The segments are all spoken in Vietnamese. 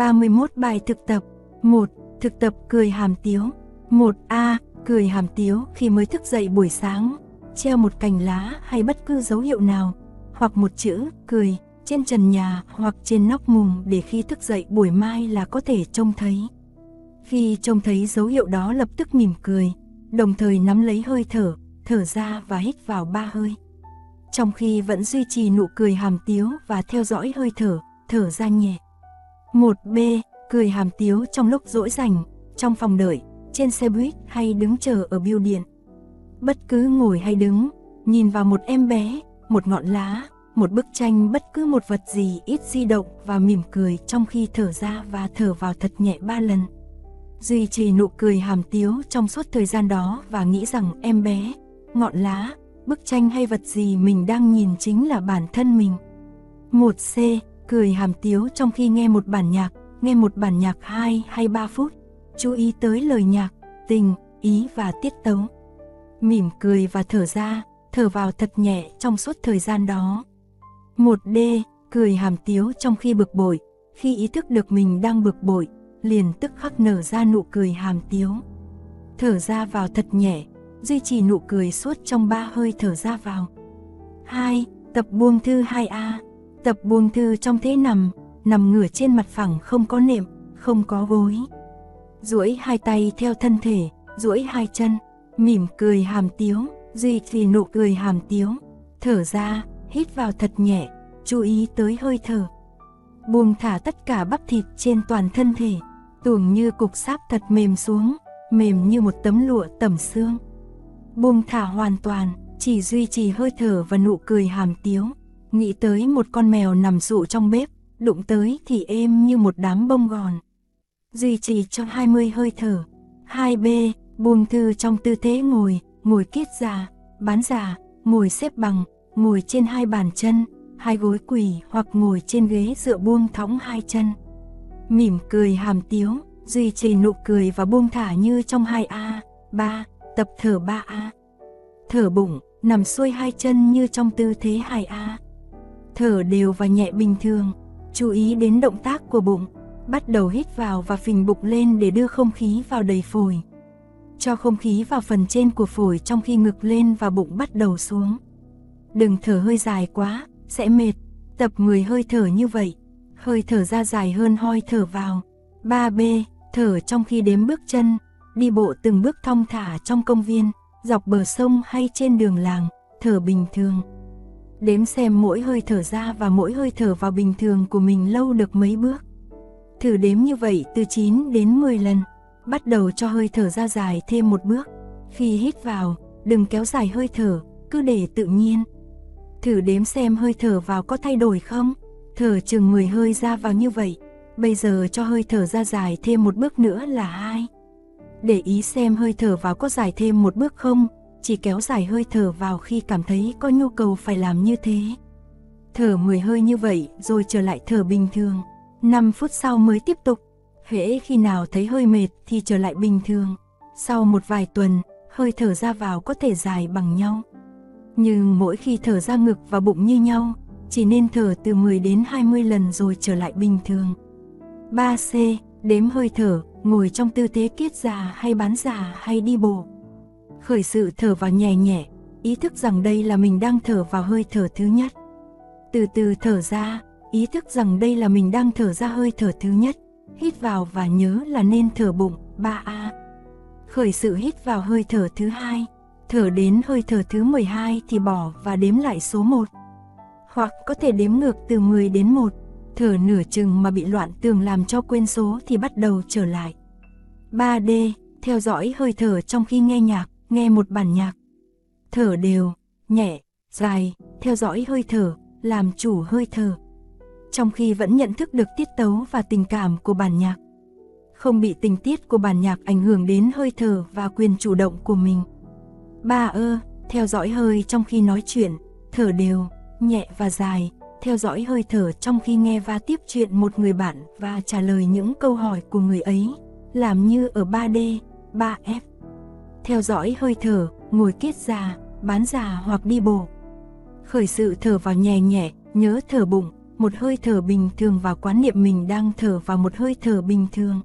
31 bài thực tập 1. Thực tập cười hàm tiếu 1A. Cười hàm tiếu khi mới thức dậy buổi sáng Treo một cành lá hay bất cứ dấu hiệu nào Hoặc một chữ cười trên trần nhà hoặc trên nóc mùng để khi thức dậy buổi mai là có thể trông thấy. Khi trông thấy dấu hiệu đó lập tức mỉm cười, đồng thời nắm lấy hơi thở, thở ra và hít vào ba hơi. Trong khi vẫn duy trì nụ cười hàm tiếu và theo dõi hơi thở, thở ra nhẹ. 1B. Cười hàm tiếu trong lúc rỗi rảnh, trong phòng đợi, trên xe buýt hay đứng chờ ở bưu điện. Bất cứ ngồi hay đứng, nhìn vào một em bé, một ngọn lá, một bức tranh bất cứ một vật gì ít di động và mỉm cười trong khi thở ra và thở vào thật nhẹ ba lần. Duy trì nụ cười hàm tiếu trong suốt thời gian đó và nghĩ rằng em bé, ngọn lá, bức tranh hay vật gì mình đang nhìn chính là bản thân mình. 1C. Cười hàm tiếu trong khi nghe một bản nhạc, nghe một bản nhạc 2 hay 3 phút. Chú ý tới lời nhạc, tình, ý và tiết tấu. Mỉm cười và thở ra, thở vào thật nhẹ trong suốt thời gian đó. 1D. Cười hàm tiếu trong khi bực bội, khi ý thức được mình đang bực bội, liền tức khắc nở ra nụ cười hàm tiếu. Thở ra vào thật nhẹ, duy trì nụ cười suốt trong ba hơi thở ra vào. 2. Tập buông thư 2A. Tập buông thư trong thế nằm, nằm ngửa trên mặt phẳng không có nệm, không có gối. duỗi hai tay theo thân thể, duỗi hai chân, mỉm cười hàm tiếu, duy trì nụ cười hàm tiếu. Thở ra, hít vào thật nhẹ, chú ý tới hơi thở. Buông thả tất cả bắp thịt trên toàn thân thể, tưởng như cục sáp thật mềm xuống, mềm như một tấm lụa tẩm xương. Buông thả hoàn toàn, chỉ duy trì hơi thở và nụ cười hàm tiếu, nghĩ tới một con mèo nằm rụ trong bếp, đụng tới thì êm như một đám bông gòn. Duy trì cho 20 hơi thở. 2B, buông thư trong tư thế ngồi, ngồi kiết già, bán già, ngồi xếp bằng, ngồi trên hai bàn chân, hai gối quỳ hoặc ngồi trên ghế dựa buông thõng hai chân. Mỉm cười hàm tiếu, duy trì nụ cười và buông thả như trong 2A, 3, tập thở 3A. Thở bụng, nằm xuôi hai chân như trong tư thế 2A. Thở đều và nhẹ bình thường, chú ý đến động tác của bụng, bắt đầu hít vào và phình bụng lên để đưa không khí vào đầy phổi. Cho không khí vào phần trên của phổi trong khi ngực lên và bụng bắt đầu xuống. Đừng thở hơi dài quá, sẽ mệt. Tập 10 hơi thở như vậy. Hơi thở ra dài hơn hoi thở vào. 3B, thở trong khi đếm bước chân, đi bộ từng bước thong thả trong công viên, dọc bờ sông hay trên đường làng, thở bình thường. Đếm xem mỗi hơi thở ra và mỗi hơi thở vào bình thường của mình lâu được mấy bước. Thử đếm như vậy từ 9 đến 10 lần. Bắt đầu cho hơi thở ra dài thêm một bước. Khi hít vào, đừng kéo dài hơi thở, cứ để tự nhiên thử đếm xem hơi thở vào có thay đổi không. Thở chừng 10 hơi ra vào như vậy. Bây giờ cho hơi thở ra dài thêm một bước nữa là hai. Để ý xem hơi thở vào có dài thêm một bước không, chỉ kéo dài hơi thở vào khi cảm thấy có nhu cầu phải làm như thế. Thở 10 hơi như vậy rồi trở lại thở bình thường. 5 phút sau mới tiếp tục. Hễ khi nào thấy hơi mệt thì trở lại bình thường. Sau một vài tuần, hơi thở ra vào có thể dài bằng nhau nhưng mỗi khi thở ra ngực và bụng như nhau, chỉ nên thở từ 10 đến 20 lần rồi trở lại bình thường. 3C. Đếm hơi thở, ngồi trong tư thế kiết già hay bán già hay đi bộ. Khởi sự thở vào nhẹ nhẹ, ý thức rằng đây là mình đang thở vào hơi thở thứ nhất. Từ từ thở ra, ý thức rằng đây là mình đang thở ra hơi thở thứ nhất. Hít vào và nhớ là nên thở bụng, 3A. Khởi sự hít vào hơi thở thứ hai thở đến hơi thở thứ 12 thì bỏ và đếm lại số 1. Hoặc có thể đếm ngược từ 10 đến 1, thở nửa chừng mà bị loạn tường làm cho quên số thì bắt đầu trở lại. 3D, theo dõi hơi thở trong khi nghe nhạc, nghe một bản nhạc. Thở đều, nhẹ, dài, theo dõi hơi thở, làm chủ hơi thở. Trong khi vẫn nhận thức được tiết tấu và tình cảm của bản nhạc. Không bị tình tiết của bản nhạc ảnh hưởng đến hơi thở và quyền chủ động của mình. Ba ơ, theo dõi hơi trong khi nói chuyện, thở đều, nhẹ và dài, theo dõi hơi thở trong khi nghe và tiếp chuyện một người bạn và trả lời những câu hỏi của người ấy, làm như ở 3D, 3F. Theo dõi hơi thở, ngồi kiết già, bán già hoặc đi bộ. Khởi sự thở vào nhẹ nhẹ, nhớ thở bụng, một hơi thở bình thường và quán niệm mình đang thở vào một hơi thở bình thường.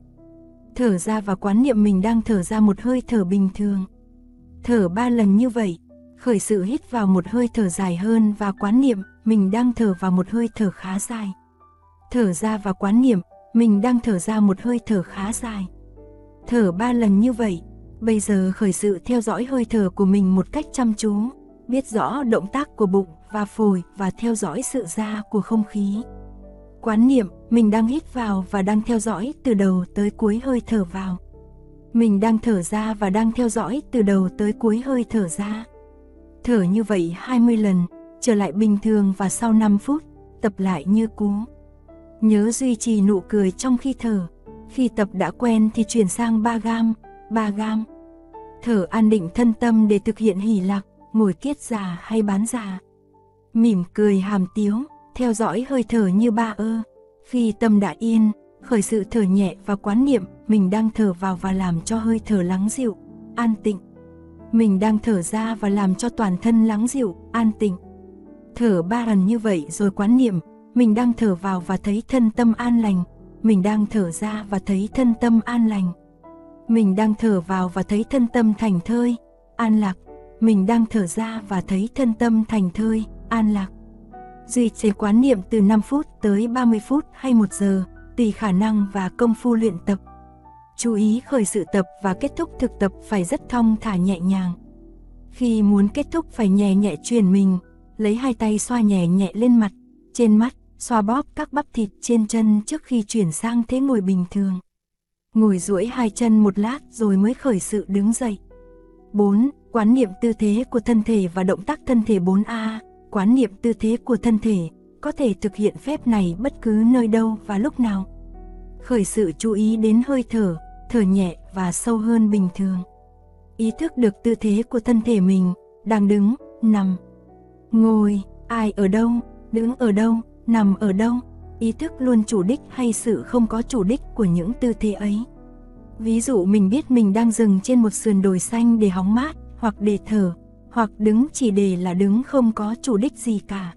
Thở ra và quán niệm mình đang thở ra một hơi thở bình thường. Thở ba lần như vậy, khởi sự hít vào một hơi thở dài hơn và quán niệm mình đang thở vào một hơi thở khá dài. Thở ra và quán niệm mình đang thở ra một hơi thở khá dài. Thở ba lần như vậy, bây giờ khởi sự theo dõi hơi thở của mình một cách chăm chú, biết rõ động tác của bụng và phổi và theo dõi sự ra của không khí. Quán niệm, mình đang hít vào và đang theo dõi từ đầu tới cuối hơi thở vào. Mình đang thở ra và đang theo dõi từ đầu tới cuối hơi thở ra. Thở như vậy 20 lần, trở lại bình thường và sau 5 phút, tập lại như cũ. Nhớ duy trì nụ cười trong khi thở. Khi tập đã quen thì chuyển sang 3 gam, 3 gam. Thở an định thân tâm để thực hiện hỷ lạc, ngồi kiết già hay bán già. Mỉm cười hàm tiếu, theo dõi hơi thở như ba ơ. Khi tâm đã yên, khởi sự thở nhẹ và quán niệm mình đang thở vào và làm cho hơi thở lắng dịu, an tịnh. Mình đang thở ra và làm cho toàn thân lắng dịu, an tịnh. Thở ba lần như vậy rồi quán niệm, mình đang thở vào và thấy thân tâm an lành, mình đang thở ra và thấy thân tâm an lành. Mình đang thở vào và thấy thân tâm thành thơi, an lạc. Mình đang thở ra và thấy thân tâm thành thơi, an lạc. Duy trì quán niệm từ 5 phút tới 30 phút hay 1 giờ, tùy khả năng và công phu luyện tập. Chú ý khởi sự tập và kết thúc thực tập phải rất thong thả nhẹ nhàng. Khi muốn kết thúc phải nhẹ nhẹ truyền mình, lấy hai tay xoa nhẹ nhẹ lên mặt, trên mắt, xoa bóp các bắp thịt trên chân trước khi chuyển sang thế ngồi bình thường. Ngồi duỗi hai chân một lát rồi mới khởi sự đứng dậy. 4. Quán niệm tư thế của thân thể và động tác thân thể 4A. Quán niệm tư thế của thân thể, có thể thực hiện phép này bất cứ nơi đâu và lúc nào. Khởi sự chú ý đến hơi thở, thở nhẹ và sâu hơn bình thường. Ý thức được tư thế của thân thể mình, đang đứng, nằm, ngồi, ai ở đâu, đứng ở đâu, nằm ở đâu, ý thức luôn chủ đích hay sự không có chủ đích của những tư thế ấy. Ví dụ mình biết mình đang dừng trên một sườn đồi xanh để hóng mát, hoặc để thở, hoặc đứng chỉ để là đứng không có chủ đích gì cả.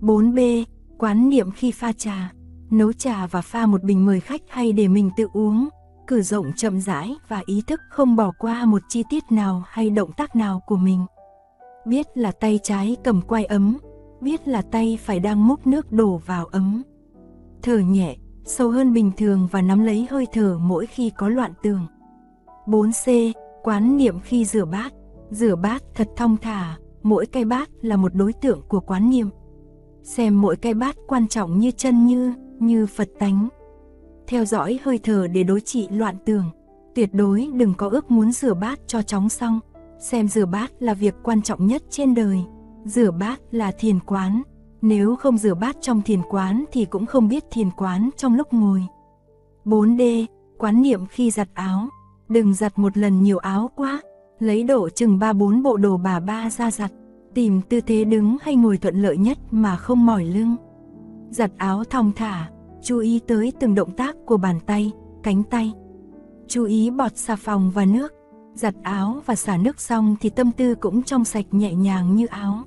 4B. Quán niệm khi pha trà. Nấu trà và pha một bình mời khách hay để mình tự uống, cử rộng chậm rãi và ý thức không bỏ qua một chi tiết nào hay động tác nào của mình. Biết là tay trái cầm quai ấm, biết là tay phải đang múc nước đổ vào ấm. Thở nhẹ, sâu hơn bình thường và nắm lấy hơi thở mỗi khi có loạn tường. 4C. Quán niệm khi rửa bát. Rửa bát thật thong thả, mỗi cái bát là một đối tượng của quán niệm. Xem mỗi cái bát quan trọng như chân như, như Phật tánh. Theo dõi hơi thở để đối trị loạn tường. Tuyệt đối đừng có ước muốn rửa bát cho chóng xong. Xem rửa bát là việc quan trọng nhất trên đời. Rửa bát là thiền quán. Nếu không rửa bát trong thiền quán thì cũng không biết thiền quán trong lúc ngồi. 4D. Quán niệm khi giặt áo. Đừng giặt một lần nhiều áo quá. Lấy độ chừng 3-4 bộ đồ bà ba ra giặt. Tìm tư thế đứng hay ngồi thuận lợi nhất mà không mỏi lưng. Giặt áo thong thả, chú ý tới từng động tác của bàn tay, cánh tay. Chú ý bọt xà phòng và nước. Giặt áo và xả nước xong thì tâm tư cũng trong sạch nhẹ nhàng như áo.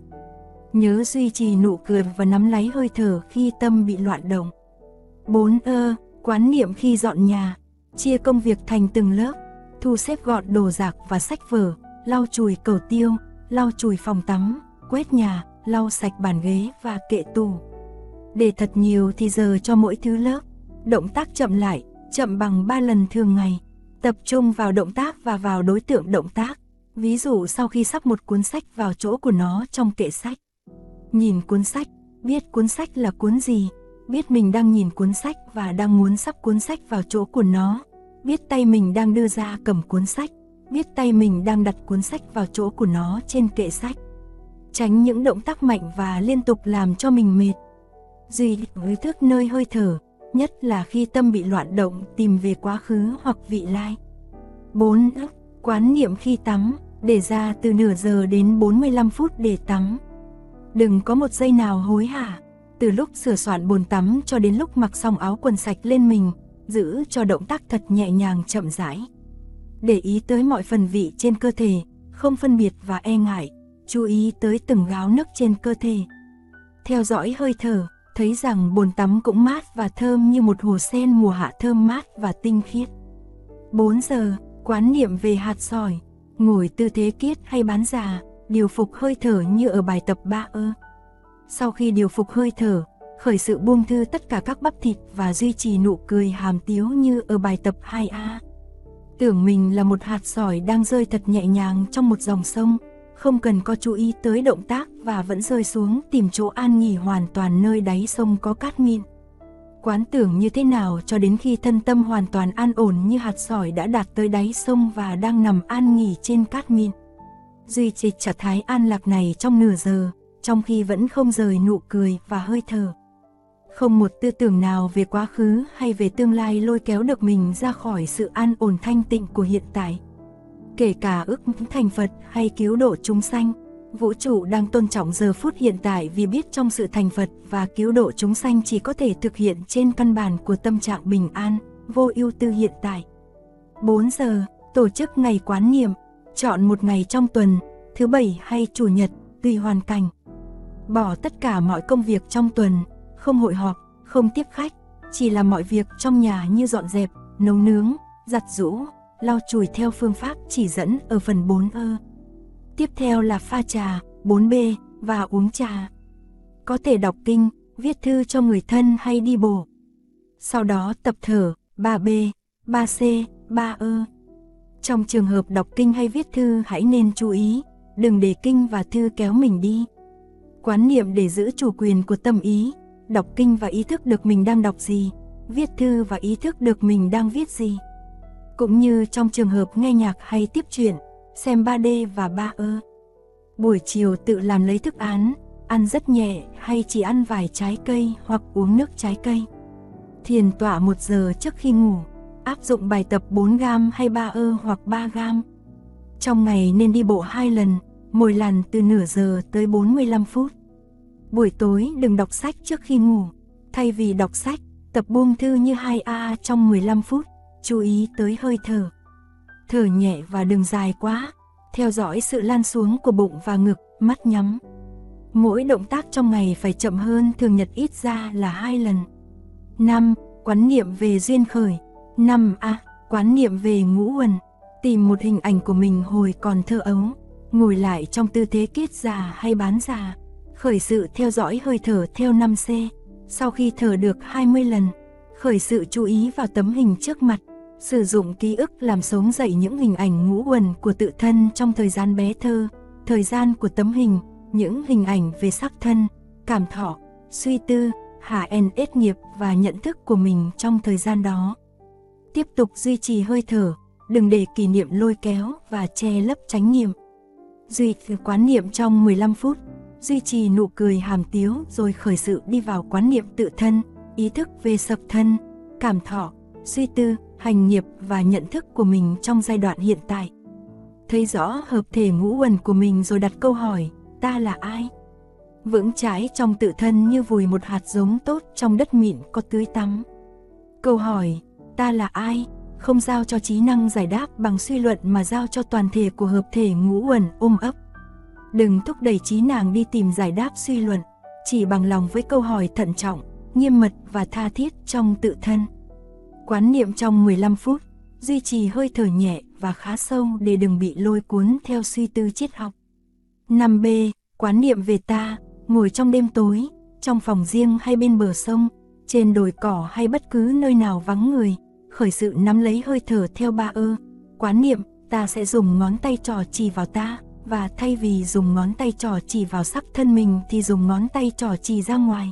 Nhớ duy trì nụ cười và nắm lấy hơi thở khi tâm bị loạn động. 4 ơ, quán niệm khi dọn nhà, chia công việc thành từng lớp, thu xếp gọn đồ đạc và sách vở, lau chùi cầu tiêu, lau chùi phòng tắm, quét nhà, lau sạch bàn ghế và kệ tủ. Để thật nhiều thì giờ cho mỗi thứ lớp, động tác chậm lại, chậm bằng 3 lần thường ngày, tập trung vào động tác và vào đối tượng động tác. Ví dụ sau khi sắp một cuốn sách vào chỗ của nó trong kệ sách. Nhìn cuốn sách, biết cuốn sách là cuốn gì, biết mình đang nhìn cuốn sách và đang muốn sắp cuốn sách vào chỗ của nó, biết tay mình đang đưa ra cầm cuốn sách, biết tay mình đang đặt cuốn sách vào chỗ của nó trên kệ sách. Tránh những động tác mạnh và liên tục làm cho mình mệt. Duy với thức nơi hơi thở, nhất là khi tâm bị loạn động tìm về quá khứ hoặc vị lai. 4. Quán niệm khi tắm, để ra từ nửa giờ đến 45 phút để tắm. Đừng có một giây nào hối hả, từ lúc sửa soạn bồn tắm cho đến lúc mặc xong áo quần sạch lên mình, giữ cho động tác thật nhẹ nhàng chậm rãi. Để ý tới mọi phần vị trên cơ thể, không phân biệt và e ngại, chú ý tới từng gáo nước trên cơ thể. Theo dõi hơi thở, thấy rằng bồn tắm cũng mát và thơm như một hồ sen mùa hạ thơm mát và tinh khiết. 4 giờ, quán niệm về hạt sỏi, ngồi tư thế kiết hay bán già, điều phục hơi thở như ở bài tập 3 ơ. Sau khi điều phục hơi thở, khởi sự buông thư tất cả các bắp thịt và duy trì nụ cười hàm tiếu như ở bài tập 2A. Tưởng mình là một hạt sỏi đang rơi thật nhẹ nhàng trong một dòng sông, không cần có chú ý tới động tác và vẫn rơi xuống tìm chỗ an nghỉ hoàn toàn nơi đáy sông có cát mịn. Quán tưởng như thế nào cho đến khi thân tâm hoàn toàn an ổn như hạt sỏi đã đạt tới đáy sông và đang nằm an nghỉ trên cát mịn. Duy trì trạng thái an lạc này trong nửa giờ, trong khi vẫn không rời nụ cười và hơi thở. Không một tư tưởng nào về quá khứ hay về tương lai lôi kéo được mình ra khỏi sự an ổn thanh tịnh của hiện tại. Kể cả ước thành Phật hay cứu độ chúng sanh, vũ trụ đang tôn trọng giờ phút hiện tại vì biết trong sự thành Phật và cứu độ chúng sanh chỉ có thể thực hiện trên căn bản của tâm trạng bình an, vô ưu tư hiện tại. 4 giờ, tổ chức ngày quán niệm, chọn một ngày trong tuần, thứ bảy hay chủ nhật, tùy hoàn cảnh. Bỏ tất cả mọi công việc trong tuần, không hội họp, không tiếp khách, chỉ làm mọi việc trong nhà như dọn dẹp, nấu nướng, giặt rũ, lau chùi theo phương pháp chỉ dẫn ở phần 4 ơ. Tiếp theo là pha trà, 4B và uống trà. Có thể đọc kinh, viết thư cho người thân hay đi bộ. Sau đó tập thở, 3B, 3C, 3ơ. Trong trường hợp đọc kinh hay viết thư hãy nên chú ý, đừng để kinh và thư kéo mình đi. Quán niệm để giữ chủ quyền của tâm ý, đọc kinh và ý thức được mình đang đọc gì, viết thư và ý thức được mình đang viết gì. Cũng như trong trường hợp nghe nhạc hay tiếp chuyện, xem 3D và 3ơ. Buổi chiều tự làm lấy thức án, ăn rất nhẹ hay chỉ ăn vài trái cây hoặc uống nước trái cây. Thiền tọa một giờ trước khi ngủ, áp dụng bài tập 4 gam hay 3 ơ hoặc 3 gam. Trong ngày nên đi bộ 2 lần, mỗi lần từ nửa giờ tới 45 phút. Buổi tối đừng đọc sách trước khi ngủ, thay vì đọc sách, tập buông thư như 2A trong 15 phút, chú ý tới hơi thở. Thở nhẹ và đừng dài quá, theo dõi sự lan xuống của bụng và ngực, mắt nhắm. Mỗi động tác trong ngày phải chậm hơn thường nhật ít ra là hai lần. 5. Quán niệm về duyên khởi 5A. Quán niệm về ngũ uẩn Tìm một hình ảnh của mình hồi còn thơ ấu Ngồi lại trong tư thế kết già hay bán già khởi sự theo dõi hơi thở theo 5C. Sau khi thở được 20 lần, khởi sự chú ý vào tấm hình trước mặt, sử dụng ký ức làm sống dậy những hình ảnh ngũ quần của tự thân trong thời gian bé thơ, thời gian của tấm hình, những hình ảnh về sắc thân, cảm thọ, suy tư, hạ NS nghiệp và nhận thức của mình trong thời gian đó. Tiếp tục duy trì hơi thở, đừng để kỷ niệm lôi kéo và che lấp tránh niệm. Duy trì quán niệm trong 15 phút, duy trì nụ cười hàm tiếu rồi khởi sự đi vào quán niệm tự thân, ý thức về sập thân, cảm thọ, suy tư, hành nghiệp và nhận thức của mình trong giai đoạn hiện tại. Thấy rõ hợp thể ngũ quần của mình rồi đặt câu hỏi, ta là ai? Vững trái trong tự thân như vùi một hạt giống tốt trong đất mịn có tưới tắm. Câu hỏi, ta là ai? Không giao cho trí năng giải đáp bằng suy luận mà giao cho toàn thể của hợp thể ngũ quần ôm ấp. Đừng thúc đẩy trí nàng đi tìm giải đáp suy luận, chỉ bằng lòng với câu hỏi thận trọng, nghiêm mật và tha thiết trong tự thân. Quán niệm trong 15 phút, duy trì hơi thở nhẹ và khá sâu để đừng bị lôi cuốn theo suy tư triết học. 5B. Quán niệm về ta, ngồi trong đêm tối, trong phòng riêng hay bên bờ sông, trên đồi cỏ hay bất cứ nơi nào vắng người, khởi sự nắm lấy hơi thở theo ba ơ. Quán niệm, ta sẽ dùng ngón tay trò chỉ vào ta, và thay vì dùng ngón tay trỏ chỉ vào sắc thân mình thì dùng ngón tay trỏ chỉ ra ngoài.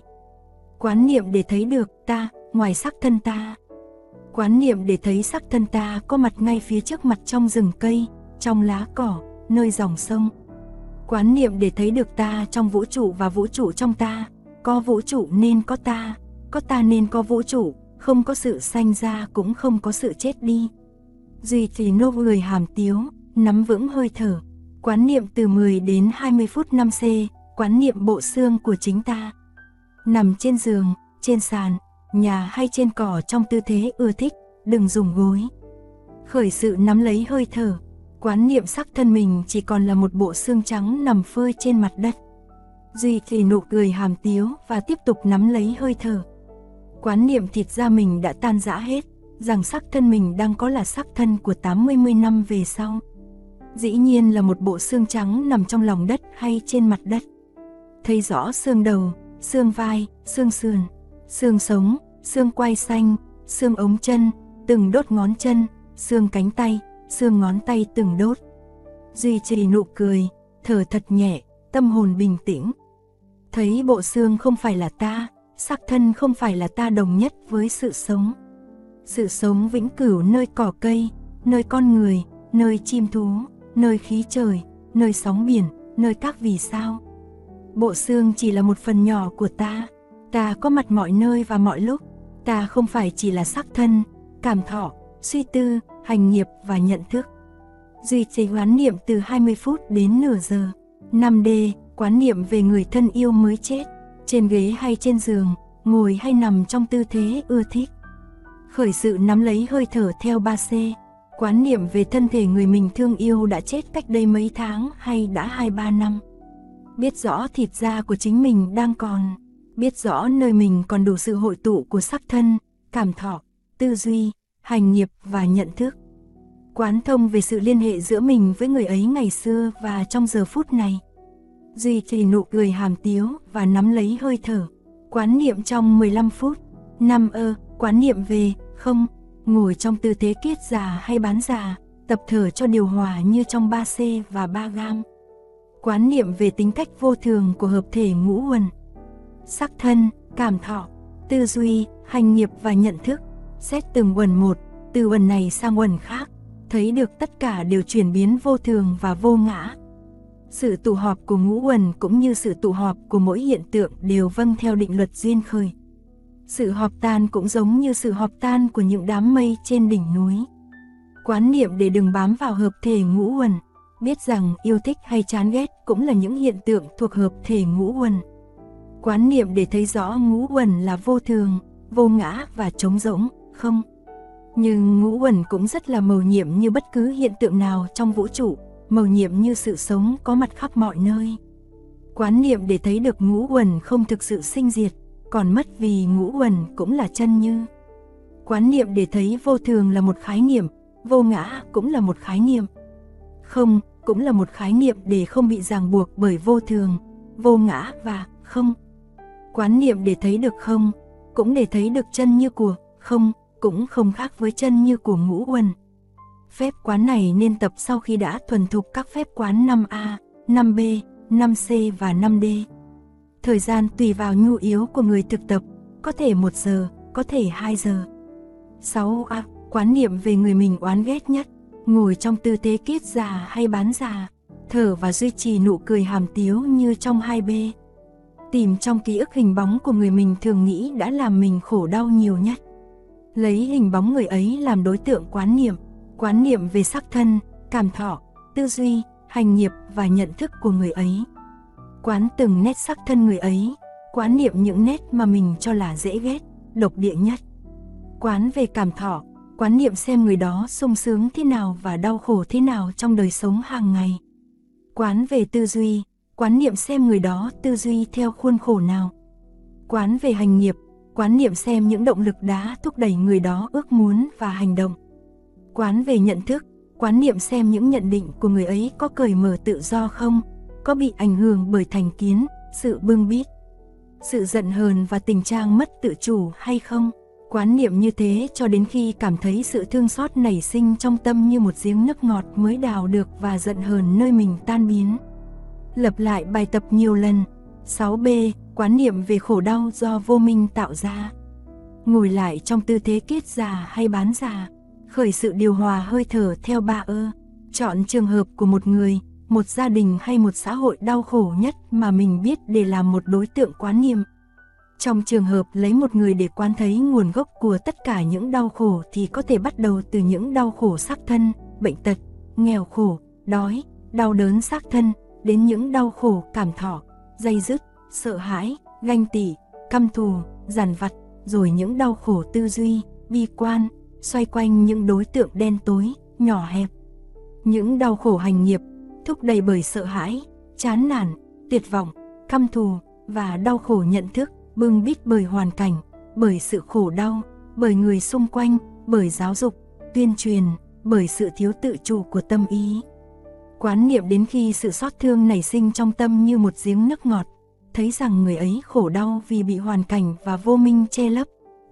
Quán niệm để thấy được ta, ngoài sắc thân ta. Quán niệm để thấy sắc thân ta có mặt ngay phía trước mặt trong rừng cây, trong lá cỏ, nơi dòng sông. Quán niệm để thấy được ta trong vũ trụ và vũ trụ trong ta, có vũ trụ nên có ta, có ta nên có vũ trụ, không có sự sanh ra cũng không có sự chết đi. Duy trì nô người hàm tiếu, nắm vững hơi thở, Quán niệm từ 10 đến 20 phút 5C, quán niệm bộ xương của chính ta. Nằm trên giường, trên sàn, nhà hay trên cỏ trong tư thế ưa thích, đừng dùng gối. Khởi sự nắm lấy hơi thở, quán niệm sắc thân mình chỉ còn là một bộ xương trắng nằm phơi trên mặt đất. Duy trì nụ cười hàm tiếu và tiếp tục nắm lấy hơi thở. Quán niệm thịt da mình đã tan rã hết, rằng sắc thân mình đang có là sắc thân của 80 năm về sau. Dĩ nhiên là một bộ xương trắng nằm trong lòng đất hay trên mặt đất. Thấy rõ xương đầu, xương vai, xương sườn, xương sống, xương quai xanh, xương ống chân, từng đốt ngón chân, xương cánh tay, xương ngón tay từng đốt. Duy trì nụ cười, thở thật nhẹ, tâm hồn bình tĩnh. Thấy bộ xương không phải là ta, sắc thân không phải là ta đồng nhất với sự sống. Sự sống vĩnh cửu nơi cỏ cây, nơi con người, nơi chim thú, nơi khí trời, nơi sóng biển, nơi các vì sao. Bộ xương chỉ là một phần nhỏ của ta, ta có mặt mọi nơi và mọi lúc, ta không phải chỉ là sắc thân, cảm thọ, suy tư, hành nghiệp và nhận thức. Duy trì quán niệm từ 20 phút đến nửa giờ. 5D, quán niệm về người thân yêu mới chết, trên ghế hay trên giường, ngồi hay nằm trong tư thế ưa thích. Khởi sự nắm lấy hơi thở theo 3C, quán niệm về thân thể người mình thương yêu đã chết cách đây mấy tháng hay đã 2-3 năm. Biết rõ thịt da của chính mình đang còn, biết rõ nơi mình còn đủ sự hội tụ của sắc thân, cảm thọ, tư duy, hành nghiệp và nhận thức. Quán thông về sự liên hệ giữa mình với người ấy ngày xưa và trong giờ phút này. Duy trì nụ cười hàm tiếu và nắm lấy hơi thở. Quán niệm trong 15 phút. Năm ơ, quán niệm về, không, ngồi trong tư thế kiết già hay bán già, tập thở cho điều hòa như trong 3C và 3 gam. Quán niệm về tính cách vô thường của hợp thể ngũ huần. Sắc thân, cảm thọ, tư duy, hành nghiệp và nhận thức. Xét từng quần một, từ quần này sang quần khác, thấy được tất cả đều chuyển biến vô thường và vô ngã. Sự tụ họp của ngũ quần cũng như sự tụ họp của mỗi hiện tượng đều vâng theo định luật duyên khởi. Sự họp tan cũng giống như sự họp tan của những đám mây trên đỉnh núi. Quán niệm để đừng bám vào hợp thể ngũ quần, biết rằng yêu thích hay chán ghét cũng là những hiện tượng thuộc hợp thể ngũ quần. Quán niệm để thấy rõ ngũ quần là vô thường, vô ngã và trống rỗng, không. Nhưng ngũ quần cũng rất là màu nhiệm như bất cứ hiện tượng nào trong vũ trụ, mầu nhiệm như sự sống có mặt khắp mọi nơi. Quán niệm để thấy được ngũ quần không thực sự sinh diệt, còn mất vì ngũ quần cũng là chân như. Quán niệm để thấy vô thường là một khái niệm, vô ngã cũng là một khái niệm. Không, cũng là một khái niệm để không bị ràng buộc bởi vô thường, vô ngã và không. Quán niệm để thấy được không, cũng để thấy được chân như của không, cũng không khác với chân như của ngũ quần. Phép quán này nên tập sau khi đã thuần thục các phép quán 5A, 5B, 5C và 5D. Thời gian tùy vào nhu yếu của người thực tập, có thể 1 giờ, có thể 2 giờ. 6A. Quán niệm về người mình oán ghét nhất, ngồi trong tư thế kiết già hay bán già, thở và duy trì nụ cười hàm tiếu như trong 2B. Tìm trong ký ức hình bóng của người mình thường nghĩ đã làm mình khổ đau nhiều nhất. Lấy hình bóng người ấy làm đối tượng quán niệm, quán niệm về sắc thân, cảm thọ, tư duy, hành nghiệp và nhận thức của người ấy. Quán từng nét sắc thân người ấy, quán niệm những nét mà mình cho là dễ ghét, độc địa nhất. Quán về cảm thọ, quán niệm xem người đó sung sướng thế nào và đau khổ thế nào trong đời sống hàng ngày. Quán về tư duy, quán niệm xem người đó tư duy theo khuôn khổ nào. Quán về hành nghiệp, quán niệm xem những động lực đã thúc đẩy người đó ước muốn và hành động. Quán về nhận thức, quán niệm xem những nhận định của người ấy có cởi mở tự do không, có bị ảnh hưởng bởi thành kiến, sự bưng bít, sự giận hờn và tình trạng mất tự chủ hay không. Quán niệm như thế cho đến khi cảm thấy sự thương xót nảy sinh trong tâm như một giếng nước ngọt mới đào được và giận hờn nơi mình tan biến. Lập lại bài tập nhiều lần. 6B. Quán niệm về khổ đau do vô minh tạo ra. Ngồi lại trong tư thế kết già hay bán già khởi sự điều hòa hơi thở theo ba ơ, chọn trường hợp của một người, một gia đình hay một xã hội đau khổ nhất mà mình biết để làm một đối tượng quán niệm. Trong trường hợp lấy một người để quan thấy nguồn gốc của tất cả những đau khổ thì có thể bắt đầu từ những đau khổ xác thân, bệnh tật, nghèo khổ, đói, đau đớn xác thân, đến những đau khổ cảm thọ, dây dứt, sợ hãi, ganh tị, căm thù, giàn vặt, rồi những đau khổ tư duy, bi quan, xoay quanh những đối tượng đen tối, nhỏ hẹp. Những đau khổ hành nghiệp, thúc đẩy bởi sợ hãi, chán nản, tuyệt vọng, căm thù và đau khổ nhận thức, bưng bít bởi hoàn cảnh, bởi sự khổ đau, bởi người xung quanh, bởi giáo dục, tuyên truyền, bởi sự thiếu tự chủ của tâm ý. Quán niệm đến khi sự xót thương nảy sinh trong tâm như một giếng nước ngọt, thấy rằng người ấy khổ đau vì bị hoàn cảnh và vô minh che lấp,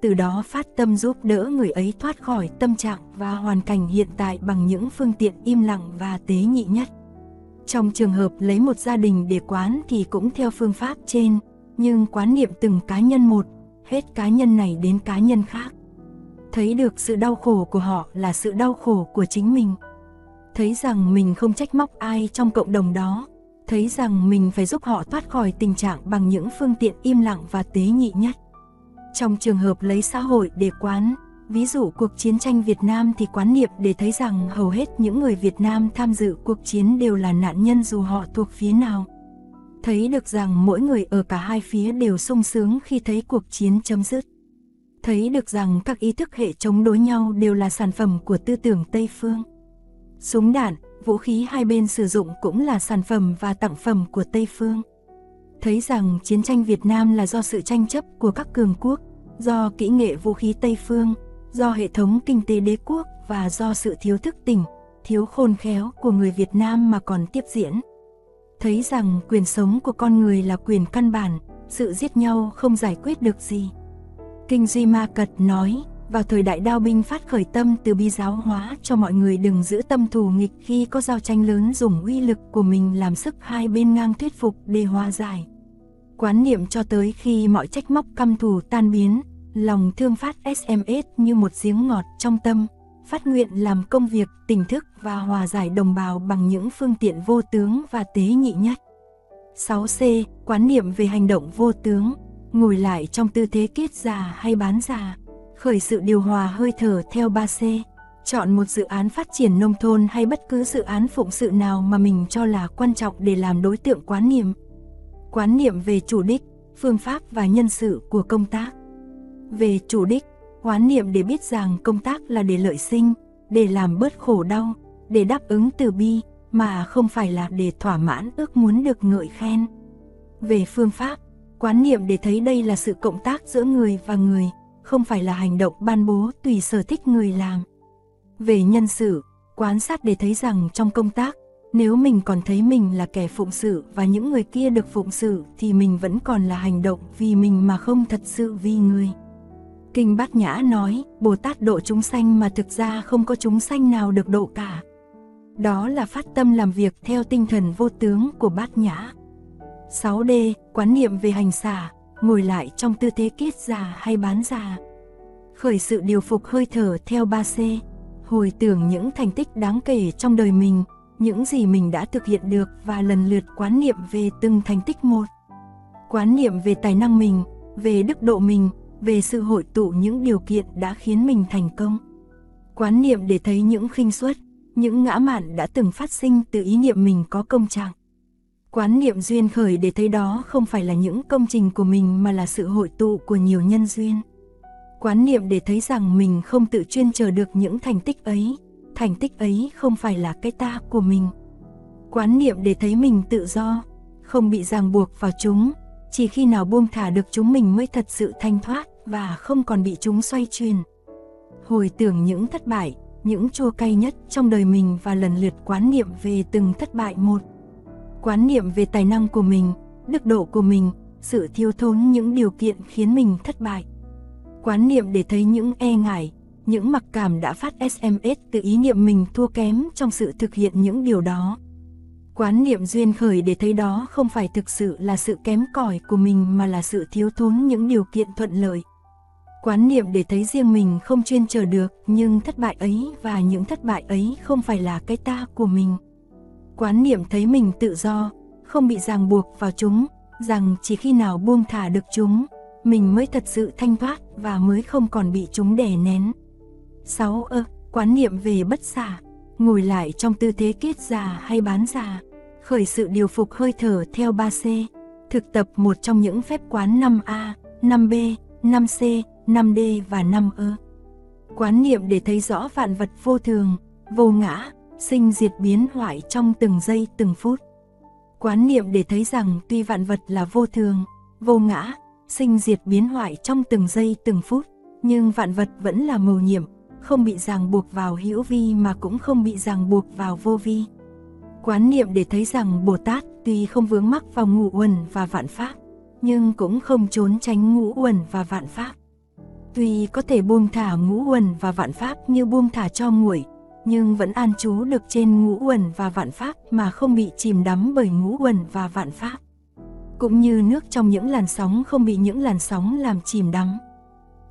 từ đó phát tâm giúp đỡ người ấy thoát khỏi tâm trạng và hoàn cảnh hiện tại bằng những phương tiện im lặng và tế nhị nhất. Trong trường hợp lấy một gia đình để quán thì cũng theo phương pháp trên, nhưng quán niệm từng cá nhân một, hết cá nhân này đến cá nhân khác. Thấy được sự đau khổ của họ là sự đau khổ của chính mình. Thấy rằng mình không trách móc ai trong cộng đồng đó, thấy rằng mình phải giúp họ thoát khỏi tình trạng bằng những phương tiện im lặng và tế nhị nhất. Trong trường hợp lấy xã hội để quán, ví dụ cuộc chiến tranh Việt Nam thì quán niệm để thấy rằng hầu hết những người Việt Nam tham dự cuộc chiến đều là nạn nhân dù họ thuộc phía nào. Thấy được rằng mỗi người ở cả hai phía đều sung sướng khi thấy cuộc chiến chấm dứt. Thấy được rằng các ý thức hệ chống đối nhau đều là sản phẩm của tư tưởng Tây Phương. Súng đạn, vũ khí hai bên sử dụng cũng là sản phẩm và tặng phẩm của Tây Phương. Thấy rằng chiến tranh Việt Nam là do sự tranh chấp của các cường quốc, do kỹ nghệ vũ khí Tây Phương, do hệ thống kinh tế đế quốc và do sự thiếu thức tỉnh, thiếu khôn khéo của người Việt Nam mà còn tiếp diễn. Thấy rằng quyền sống của con người là quyền căn bản, sự giết nhau không giải quyết được gì. Kinh Duy Ma Cật nói, vào thời đại đao binh phát khởi tâm từ bi giáo hóa cho mọi người đừng giữ tâm thù nghịch khi có giao tranh lớn dùng uy lực của mình làm sức hai bên ngang thuyết phục để hòa giải. Quán niệm cho tới khi mọi trách móc căm thù tan biến, lòng thương phát SMS như một giếng ngọt trong tâm, phát nguyện làm công việc, tỉnh thức và hòa giải đồng bào bằng những phương tiện vô tướng và tế nhị nhất. 6C. Quán niệm về hành động vô tướng, ngồi lại trong tư thế kiết già hay bán già, khởi sự điều hòa hơi thở theo 3C. Chọn một dự án phát triển nông thôn hay bất cứ dự án phụng sự nào mà mình cho là quan trọng để làm đối tượng quán niệm. Quán niệm về chủ đích, phương pháp và nhân sự của công tác. Về chủ đích, quán niệm để biết rằng công tác là để lợi sinh, để làm bớt khổ đau, để đáp ứng từ bi, mà không phải là để thỏa mãn ước muốn được ngợi khen. Về phương pháp, quán niệm để thấy đây là sự cộng tác giữa người và người, không phải là hành động ban bố tùy sở thích người làm. Về nhân sự, quán sát để thấy rằng trong công tác, nếu mình còn thấy mình là kẻ phụng sự và những người kia được phụng sự thì mình vẫn còn là hành động vì mình mà không thật sự vì người. Kinh Bát Nhã nói, Bồ Tát độ chúng sanh mà thực ra không có chúng sanh nào được độ cả. Đó là phát tâm làm việc theo tinh thần vô tướng của Bát Nhã. 6D. Quán niệm về hành xả, ngồi lại trong tư thế kiết già hay bán già. Khởi sự điều phục hơi thở theo 3C, hồi tưởng những thành tích đáng kể trong đời mình, những gì mình đã thực hiện được và lần lượt quán niệm về từng thành tích một. Quán niệm về tài năng mình, về đức độ mình, về sự hội tụ những điều kiện đã khiến mình thành công. Quán niệm để thấy những khinh suất, những ngã mạn đã từng phát sinh từ ý niệm mình có công trạng. Quán niệm duyên khởi để thấy đó không phải là những công trình của mình mà là sự hội tụ của nhiều nhân duyên. Quán niệm để thấy rằng mình không tự chuyên chờ được những thành tích ấy, thành tích ấy không phải là cái ta của mình. Quán niệm để thấy mình tự do, không bị ràng buộc vào chúng, chỉ khi nào buông thả được chúng mình mới thật sự thanh thoát và không còn bị chúng xoay chuyển. Hồi tưởng những thất bại, những chua cay nhất trong đời mình và lần lượt quán niệm về từng thất bại một. Quán niệm về tài năng của mình, đức độ của mình, sự thiếu thốn những điều kiện khiến mình thất bại. Quán niệm để thấy những e ngại, những mặc cảm đã phát SMS từ ý niệm mình thua kém trong sự thực hiện những điều đó. Quán niệm duyên khởi để thấy đó không phải thực sự là sự kém cỏi của mình mà là sự thiếu thốn những điều kiện thuận lợi. Quán niệm để thấy riêng mình không chuyên chờ được nhưng thất bại ấy và những thất bại ấy không phải là cái ta của mình. Quán niệm thấy mình tự do, không bị ràng buộc vào chúng, rằng chỉ khi nào buông thả được chúng, mình mới thật sự thanh thoát và mới không còn bị chúng đè nén. 6. Ơ, quán niệm về bất xả, ngồi lại trong tư thế kết già hay bán già, khởi sự điều phục hơi thở theo 3C, thực tập một trong những phép quán 5A, 5B, 5C, 5D và 5E. Quán niệm để thấy rõ vạn vật vô thường, vô ngã, sinh diệt biến hoại trong từng giây từng phút. Quán niệm để thấy rằng tuy vạn vật là vô thường, vô ngã, sinh diệt biến hoại trong từng giây từng phút, nhưng vạn vật vẫn là mầu nhiệm, không bị ràng buộc vào hữu vi mà cũng không bị ràng buộc vào vô vi. Quán niệm để thấy rằng Bồ Tát tuy không vướng mắc vào ngũ uẩn và vạn pháp, nhưng cũng không trốn tránh ngũ uẩn và vạn pháp. Tuy có thể buông thả ngũ uẩn và vạn pháp như buông thả cho nguội, nhưng vẫn an trú được trên ngũ uẩn và vạn pháp mà không bị chìm đắm bởi ngũ uẩn và vạn pháp. Cũng như nước trong những làn sóng không bị những làn sóng làm chìm đắm.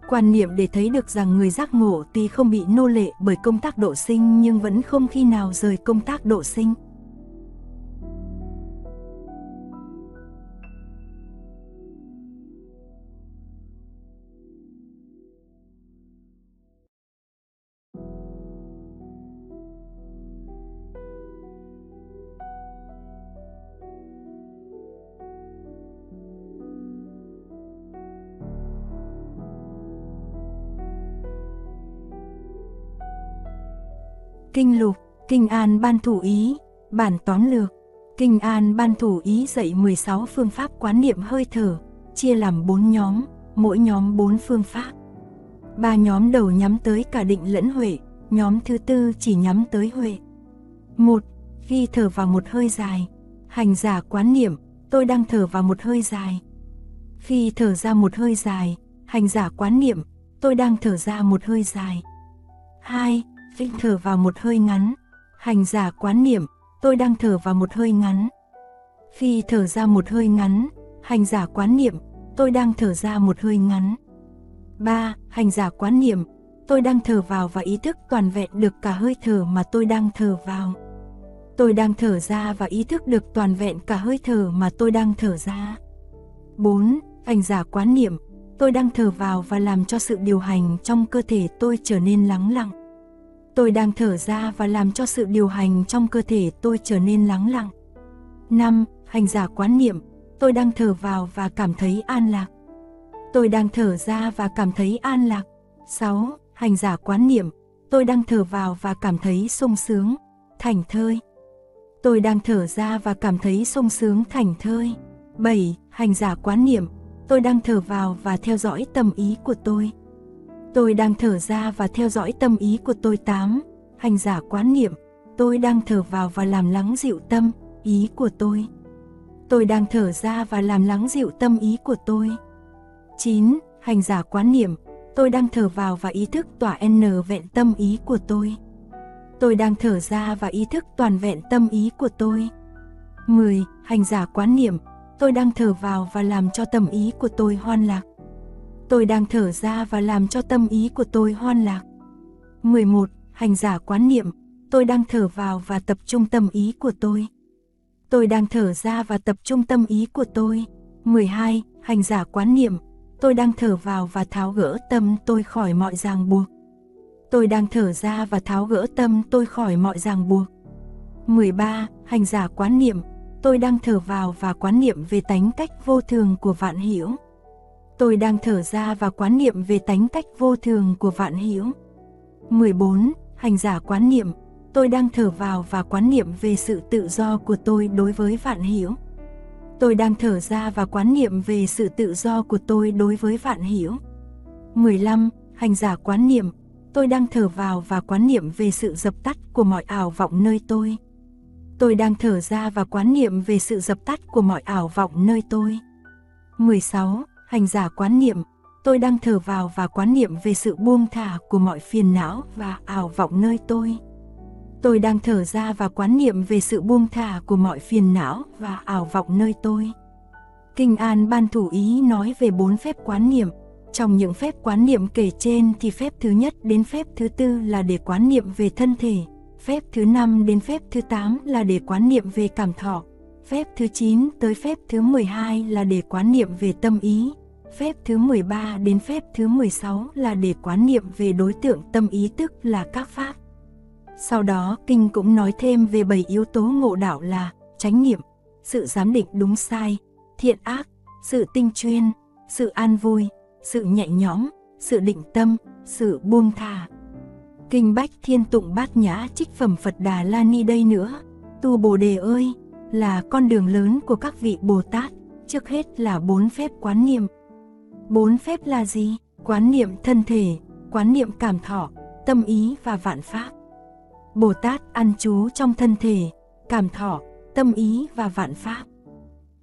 Quan niệm để thấy được rằng người giác ngộ tuy không bị nô lệ bởi công tác độ sinh nhưng vẫn không khi nào rời công tác độ sinh. Kinh lục, Kinh An ban thủ ý, bản tóm lược. Kinh An ban thủ ý dạy 16 phương pháp quán niệm hơi thở, chia làm 4 nhóm, mỗi nhóm 4 phương pháp. Ba nhóm đầu nhắm tới cả định lẫn huệ, nhóm thứ tư chỉ nhắm tới huệ. Một, Khi thở vào một hơi dài, hành giả quán niệm, tôi đang thở vào một hơi dài. Khi thở ra một hơi dài, hành giả quán niệm, tôi đang thở ra một hơi dài. 2 Vinh thở vào một hơi ngắn. Hành giả quán niệm, tôi đang thở vào một hơi ngắn. Khi thở ra một hơi ngắn, hành giả quán niệm, tôi đang thở ra một hơi ngắn. 3. Hành giả quán niệm, tôi đang thở vào và ý thức toàn vẹn được cả hơi thở mà tôi đang thở vào. Tôi đang thở ra và ý thức được toàn vẹn cả hơi thở mà tôi đang thở ra. 4. Hành giả quán niệm, tôi đang thở vào và làm cho sự điều hành trong cơ thể tôi trở nên lắng lặng. Tôi đang thở ra và làm cho sự điều hành trong cơ thể tôi trở nên lắng lặng. 5. Hành giả quán niệm, tôi đang thở vào và cảm thấy an lạc. Tôi đang thở ra và cảm thấy an lạc. 6. Hành giả quán niệm, tôi đang thở vào và cảm thấy sung sướng, thảnh thơi. Tôi đang thở ra và cảm thấy sung sướng thảnh thơi. 7. Hành giả quán niệm, tôi đang thở vào và theo dõi tâm ý của tôi. Tôi đang thở ra và theo dõi tâm ý của tôi tám. Hành giả quán niệm, tôi đang thở vào và làm lắng dịu tâm, ý của tôi. Tôi đang thở ra và làm lắng dịu tâm ý của tôi. 9. Hành giả quán niệm, tôi đang thở vào và ý thức tỏa n vẹn tâm ý của tôi. Tôi đang thở ra và ý thức toàn vẹn tâm ý của tôi. 10. Hành giả quán niệm, tôi đang thở vào và làm cho tâm ý của tôi hoan lạc. Tôi đang thở ra và làm cho tâm ý của tôi hoan lạc. 11. Hành giả quán niệm, tôi đang thở vào và tập trung tâm ý của tôi. Tôi đang thở ra và tập trung tâm ý của tôi. 12. Hành giả quán niệm, tôi đang thở vào và tháo gỡ tâm tôi khỏi mọi ràng buộc. Tôi đang thở ra và tháo gỡ tâm tôi khỏi mọi ràng buộc. 13. Hành giả quán niệm, tôi đang thở vào và quán niệm về tánh cách vô thường của vạn hiểu. Tôi đang thở ra và quán niệm về tánh cách vô thường của vạn hữu. 14. Hành giả quán niệm, tôi đang thở vào và quán niệm về sự tự do của tôi đối với vạn hiểu. Tôi đang thở ra và quán niệm về sự tự do của tôi đối với vạn hiểu. 15. Hành giả quán niệm, tôi đang thở vào và quán niệm về sự dập tắt của mọi ảo vọng nơi tôi. Tôi đang thở ra và quán niệm về sự dập tắt của mọi ảo vọng nơi tôi. 16 hành giả quán niệm, tôi đang thở vào và quán niệm về sự buông thả của mọi phiền não và ảo vọng nơi tôi. Tôi đang thở ra và quán niệm về sự buông thả của mọi phiền não và ảo vọng nơi tôi. Kinh An ban thủ ý nói về bốn phép quán niệm. Trong những phép quán niệm kể trên thì phép thứ nhất đến phép thứ tư là để quán niệm về thân thể, phép thứ năm đến phép thứ tám là để quán niệm về cảm thọ, phép thứ 9 tới phép thứ 12 là để quán niệm về tâm ý, Phép thứ 13 đến phép thứ 16 là để quán niệm về đối tượng tâm ý tức là các pháp. Sau đó kinh cũng nói thêm về bảy yếu tố ngộ đạo là chánh niệm, sự giám định đúng sai, thiện ác, sự tinh chuyên, sự an vui, sự nhẹ nhõm, sự định tâm, sự buông thả. Kinh Bách Thiên Tụng Bát Nhã trích phẩm Phật Đà La Ni đây nữa. Tu Bồ Đề ơi, là con đường lớn của các vị Bồ Tát, trước hết là bốn phép quán niệm. Bốn phép là gì? Quán niệm thân thể, quán niệm cảm thọ, tâm ý và vạn pháp. Bồ Tát ăn trú trong thân thể, cảm thọ, tâm ý và vạn pháp.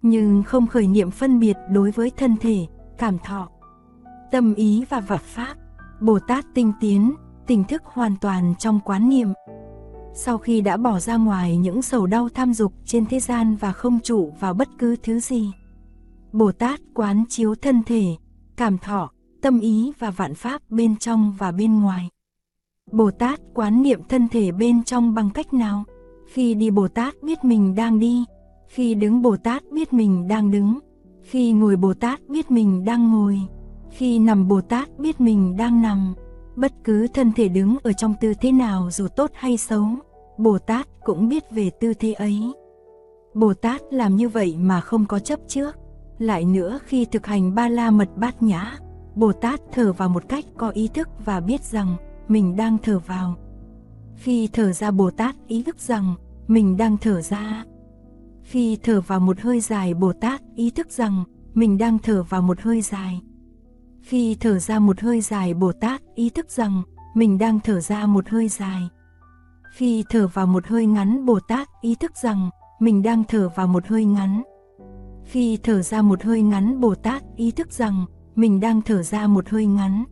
Nhưng không khởi niệm phân biệt đối với thân thể, cảm thọ, tâm ý và vạn pháp. Bồ Tát tinh tiến, tỉnh thức hoàn toàn trong quán niệm. Sau khi đã bỏ ra ngoài những sầu đau tham dục trên thế gian và không trụ vào bất cứ thứ gì, Bồ Tát quán chiếu thân thể, cảm thọ, tâm ý và vạn pháp bên trong và bên ngoài. Bồ Tát quán niệm thân thể bên trong bằng cách nào? Khi đi Bồ Tát biết mình đang đi, khi đứng Bồ Tát biết mình đang đứng, khi ngồi Bồ Tát biết mình đang ngồi, khi nằm Bồ Tát biết mình đang nằm. Bất cứ thân thể đứng ở trong tư thế nào dù tốt hay xấu, Bồ Tát cũng biết về tư thế ấy. Bồ Tát làm như vậy mà không có chấp trước. Lại nữa khi thực hành ba la mật bát nhã, Bồ Tát thở vào một cách có ý thức và biết rằng mình đang thở vào. Khi thở ra Bồ Tát ý thức rằng mình đang thở ra. Khi thở vào một hơi dài Bồ Tát ý thức rằng mình đang thở vào một hơi dài. Khi thở ra một hơi dài Bồ Tát ý thức rằng mình đang thở ra một hơi dài. Khi thở vào một hơi ngắn Bồ Tát ý thức rằng mình đang thở vào một hơi ngắn. Khi thở ra một hơi ngắn Bồ Tát ý thức rằng mình đang thở ra một hơi ngắn.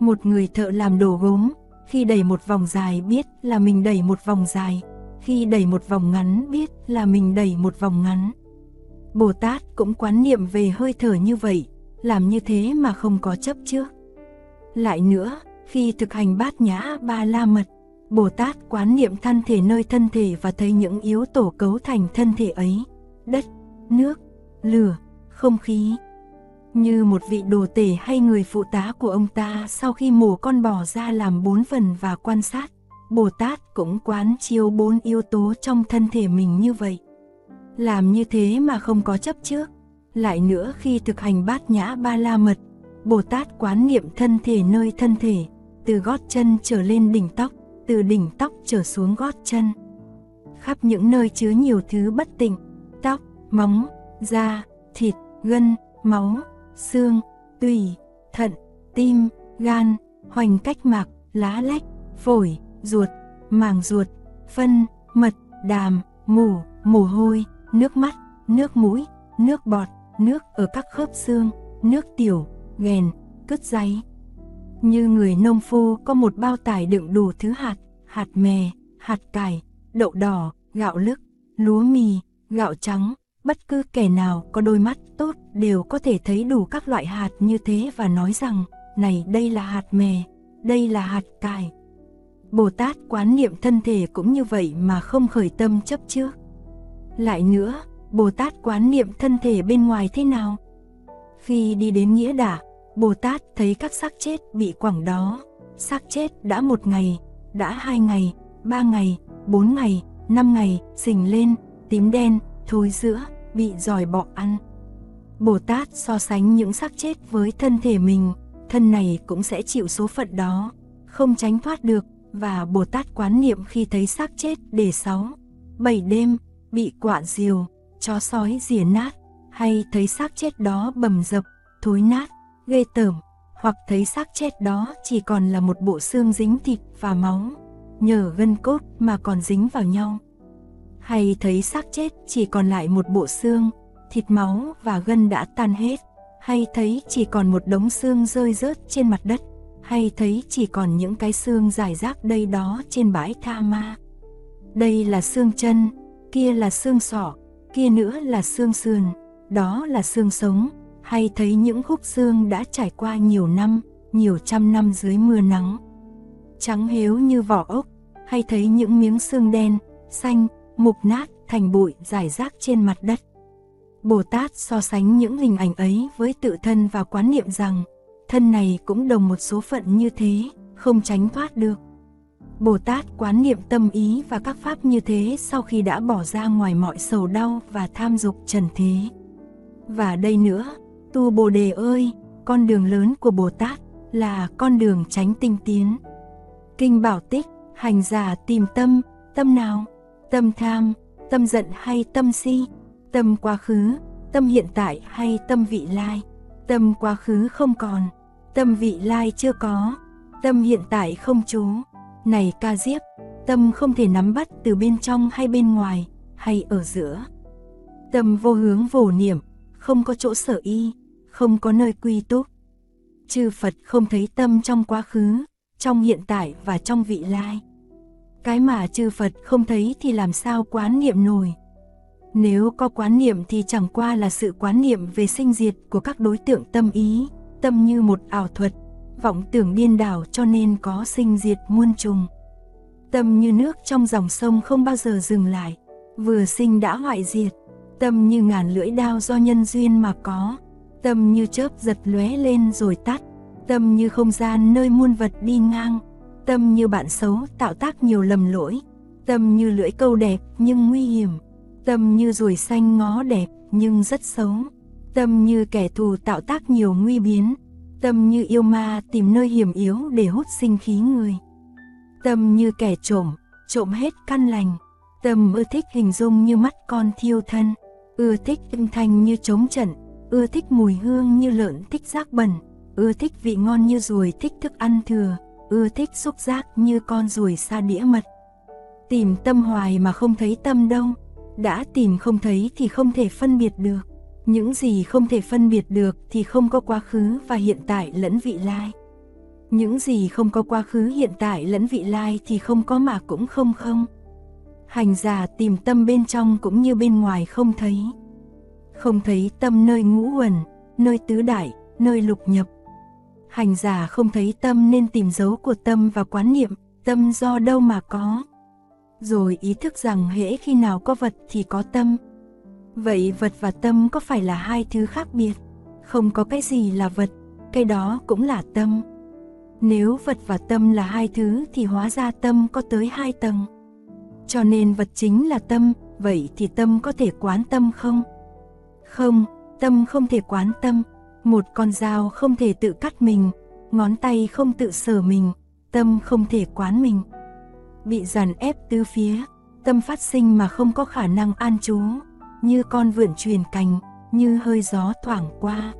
Một người thợ làm đồ gốm, khi đẩy một vòng dài biết là mình đẩy một vòng dài, khi đẩy một vòng ngắn biết là mình đẩy một vòng ngắn. Bồ Tát cũng quán niệm về hơi thở như vậy, làm như thế mà không có chấp trước. Lại nữa, khi thực hành bát nhã ba la mật, Bồ Tát quán niệm thân thể nơi thân thể và thấy những yếu tố cấu thành thân thể ấy, đất, nước, lửa, không khí. Như một vị đồ tể hay người phụ tá của ông ta sau khi mổ con bò ra làm bốn phần và quan sát, Bồ Tát cũng quán chiếu bốn yếu tố trong thân thể mình như vậy. Làm như thế mà không có chấp trước. Lại nữa khi thực hành bát nhã ba la mật, Bồ Tát quán niệm thân thể nơi thân thể, từ gót chân trở lên đỉnh tóc, từ đỉnh tóc trở xuống gót chân. Khắp những nơi chứa nhiều thứ bất tịnh, tóc, móng, da, thịt, gân, máu, xương, tùy, thận, tim, gan, hoành cách mạc, lá lách, phổi, ruột, màng ruột, phân, mật, đàm, mủ, mồ hôi, nước mắt, nước mũi, nước bọt, nước ở các khớp xương, nước tiểu, ghèn, cứt giấy. Như người nông phu có một bao tải đựng đủ thứ hạt, hạt mè, hạt cải, đậu đỏ, gạo lứt, lúa mì, gạo trắng, bất cứ kẻ nào có đôi mắt tốt đều có thể thấy đủ các loại hạt như thế và nói rằng, này đây là hạt mè, đây là hạt cải. Bồ Tát quán niệm thân thể cũng như vậy mà không khởi tâm chấp trước. Lại nữa, Bồ Tát quán niệm thân thể bên ngoài thế nào? Khi đi đến nghĩa đả, Bồ Tát thấy các xác chết bị quẳng đó. Xác chết đã một ngày, đã hai ngày, ba ngày, bốn ngày, năm ngày, xình lên, tím đen, thối giữa, bị giỏi bọ ăn. Bồ Tát so sánh những xác chết với thân thể mình, thân này cũng sẽ chịu số phận đó, không tránh thoát được, và Bồ Tát quán niệm khi thấy xác chết để sáu, bảy đêm, bị quạ diều, chó sói rỉa nát, hay thấy xác chết đó bầm dập, thối nát, ghê tởm, hoặc thấy xác chết đó chỉ còn là một bộ xương dính thịt và máu, nhờ gân cốt mà còn dính vào nhau. Hay thấy xác chết chỉ còn lại một bộ xương, thịt máu và gân đã tan hết, hay thấy chỉ còn một đống xương rơi rớt trên mặt đất, hay thấy chỉ còn những cái xương dài rác đây đó trên bãi tha ma. Đây là xương chân, kia là xương sọ, kia nữa là xương sườn, đó là xương sống, hay thấy những khúc xương đã trải qua nhiều năm, nhiều trăm năm dưới mưa nắng. Trắng héo như vỏ ốc, hay thấy những miếng xương đen, xanh, mục nát thành bụi giải rác trên mặt đất. Bồ Tát so sánh những hình ảnh ấy với tự thân và quán niệm rằng thân này cũng đồng một số phận như thế, không tránh thoát được. Bồ Tát quán niệm tâm ý và các pháp như thế sau khi đã bỏ ra ngoài mọi sầu đau và tham dục trần thế. Và đây nữa, tu Bồ Đề ơi, con đường lớn của Bồ Tát là con đường tránh tinh tiến. Kinh Bảo Tích, hành giả tìm tâm, tâm nào? Tâm tham, tâm giận hay tâm si, tâm quá khứ, tâm hiện tại hay tâm vị lai, tâm quá khứ không còn, tâm vị lai chưa có, tâm hiện tại không trú. Này ca diếp, tâm không thể nắm bắt từ bên trong hay bên ngoài, hay ở giữa. Tâm vô hướng vô niệm, không có chỗ sở y, không có nơi quy túc. Chư Phật không thấy tâm trong quá khứ, trong hiện tại và trong vị lai. Cái mà chư Phật không thấy thì làm sao quán niệm nổi. Nếu có quán niệm thì chẳng qua là sự quán niệm về sinh diệt của các đối tượng tâm ý, tâm như một ảo thuật, vọng tưởng điên đảo cho nên có sinh diệt muôn trùng. Tâm như nước trong dòng sông không bao giờ dừng lại, vừa sinh đã hoại diệt, tâm như ngàn lưỡi đao do nhân duyên mà có, tâm như chớp giật lóe lên rồi tắt, tâm như không gian nơi muôn vật đi ngang, tâm như bạn xấu tạo tác nhiều lầm lỗi, tâm như lưỡi câu đẹp nhưng nguy hiểm, tâm như ruồi xanh ngó đẹp nhưng rất xấu, tâm như kẻ thù tạo tác nhiều nguy biến, tâm như yêu ma tìm nơi hiểm yếu để hút sinh khí người. Tâm như kẻ trộm, trộm hết căn lành, tâm ưa thích hình dung như mắt con thiêu thân, ưa thích âm thanh như trống trận, ưa thích mùi hương như lợn thích rác bẩn, ưa thích vị ngon như ruồi thích thức ăn thừa, ưa thích xúc giác như con ruồi xa đĩa mật. Tìm tâm hoài mà không thấy tâm đâu, đã tìm không thấy thì không thể phân biệt được. Những gì không thể phân biệt được thì không có quá khứ và hiện tại lẫn vị lai. Những gì không có quá khứ hiện tại lẫn vị lai thì không có mà cũng không không. Hành giả tìm tâm bên trong cũng như bên ngoài không thấy. Không thấy tâm nơi ngũ uẩn, nơi tứ đại, nơi lục nhập. Hành giả không thấy tâm nên tìm dấu của tâm và quán niệm, tâm do đâu mà có. Rồi ý thức rằng hễ khi nào có vật thì có tâm. Vậy vật và tâm có phải là hai thứ khác biệt? Không có cái gì là vật, cái đó cũng là tâm. Nếu vật và tâm là hai thứ thì hóa ra tâm có tới hai tầng. Cho nên vật chính là tâm, vậy thì tâm có thể quán tâm không? Không, tâm không thể quán tâm. Một con dao không thể tự cắt mình, ngón tay không tự sờ mình, tâm không thể quán mình. Bị dàn ép tứ phía, tâm phát sinh mà không có khả năng an trú, như con vượn truyền cành, như hơi gió thoảng qua.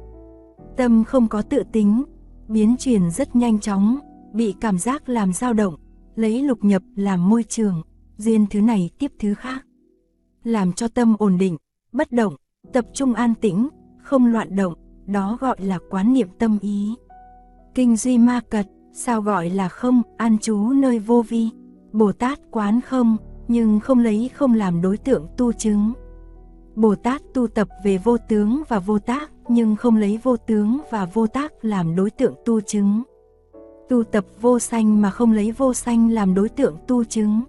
Tâm không có tự tính, biến chuyển rất nhanh chóng, bị cảm giác làm dao động, lấy lục nhập làm môi trường, duyên thứ này tiếp thứ khác. Làm cho tâm ổn định, bất động, tập trung an tĩnh, không loạn động, đó gọi là quán niệm tâm ý. Kinh Duy Ma Cật, sao gọi là không, an trú nơi vô vi. Bồ Tát quán không, nhưng không lấy không làm đối tượng tu chứng. Bồ Tát tu tập về vô tướng và vô tác, nhưng không lấy vô tướng và vô tác làm đối tượng tu chứng. Tu tập vô sanh mà không lấy vô sanh làm đối tượng tu chứng.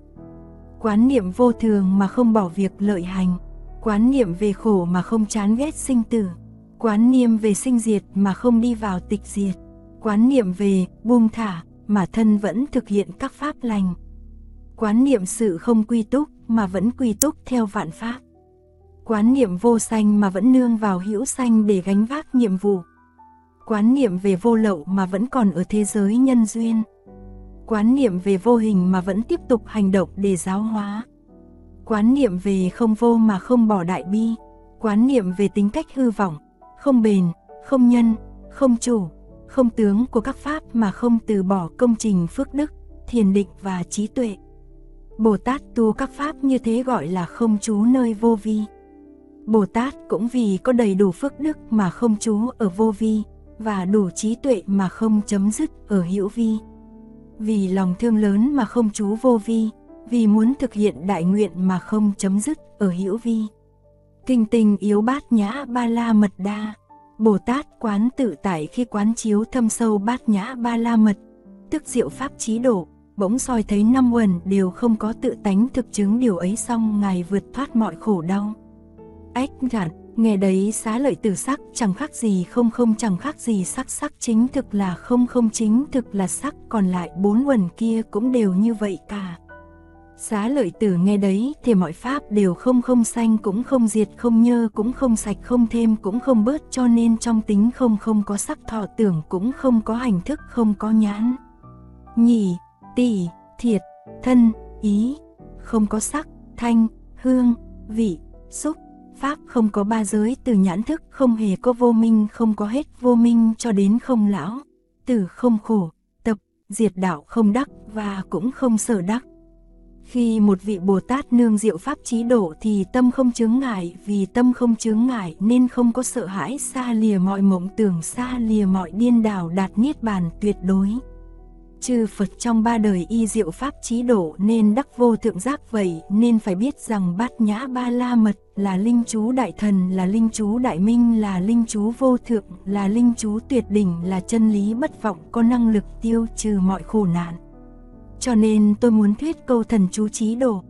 Quán niệm vô thường mà không bỏ việc lợi hành. Quán niệm về khổ mà không chán ghét sinh tử. Quán niệm về sinh diệt mà không đi vào tịch diệt. Quán niệm về buông thả mà thân vẫn thực hiện các pháp lành. Quán niệm sự không quy túc mà vẫn quy túc theo vạn pháp quán niệm vô sanh mà vẫn nương vào hữu sanh để gánh vác nhiệm vụ. Quán niệm về vô lậu mà vẫn còn ở thế giới nhân duyên. Quán niệm về vô hình mà vẫn tiếp tục hành động để giáo hóa. Quán niệm về không vô mà không bỏ đại bi. Quán niệm về tính cách hư vọng, không bền, không nhân, không chủ, không tướng của các pháp mà không từ bỏ công trình phước đức, thiền định và trí tuệ. Bồ Tát tu các pháp như thế gọi là không trú nơi vô vi. Bồ Tát cũng vì có đầy đủ phước đức mà không trú ở vô vi, và đủ trí tuệ mà không chấm dứt ở hữu vi. Vì lòng thương lớn mà không trú vô vi, vì muốn thực hiện đại nguyện mà không chấm dứt ở hữu vi. Kinh tinh yếu bát nhã ba la mật đa, Bồ Tát quán tự tại khi quán chiếu thâm sâu bát nhã ba la mật, tức diệu pháp trí độ, bỗng soi thấy năm quần đều không có tự tánh thực chứng điều ấy xong Ngài vượt thoát mọi khổ đau. Ách gạn, nghe đấy xá lợi tử sắc chẳng khác gì không không chẳng khác gì sắc sắc chính thực là không không chính thực là sắc còn lại bốn quần kia cũng đều như vậy cả. Xá lợi tử nghe đấy thì mọi pháp đều không không sanh cũng không diệt không nhơ cũng không sạch không thêm cũng không bớt cho nên trong tính không không có sắc thọ tưởng cũng không có hành thức không có nhãn. Nhì, tỷ, thiệt, thân, ý, không có sắc, thanh, hương, vị, xúc, pháp không có ba giới từ nhãn thức không hề có vô minh không có hết vô minh cho đến không lão, tử không khổ, tập, diệt đạo không đắc và cũng không sở đắc. Khi một vị Bồ Tát nương diệu pháp trí độ thì tâm không chướng ngại, vì tâm không chướng ngại nên không có sợ hãi xa lìa mọi mộng tưởng xa lìa mọi điên đảo đạt niết bàn tuyệt đối. Chư Phật trong ba đời y diệu pháp trí độ nên đắc vô thượng giác vậy nên phải biết rằng bát nhã ba la mật là linh chú đại thần là linh chú đại minh là linh chú vô thượng là linh chú tuyệt đỉnh là chân lý bất vọng có năng lực tiêu trừ mọi khổ nạn. Cho nên tôi muốn thuyết câu thần chú trí độ.